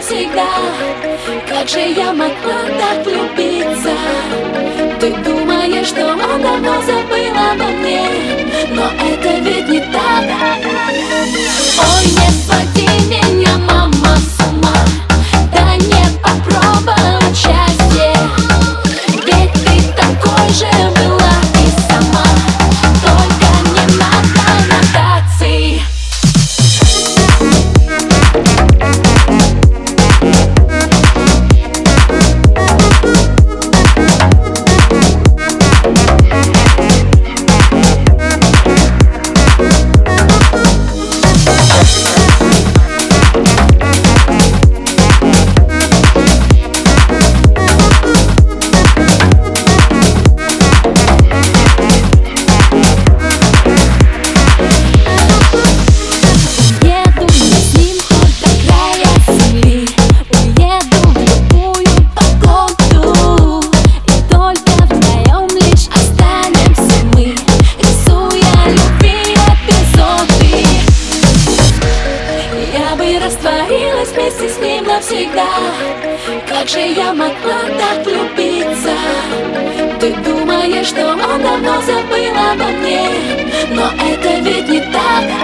навсегда. Как же я могла так влюбиться? Ты думаешь, что он давно забыл обо мне Но это ним навсегда. Как же я могла так влюбиться? Ты думаешь, что он давно забыл обо мне Но это ведь не так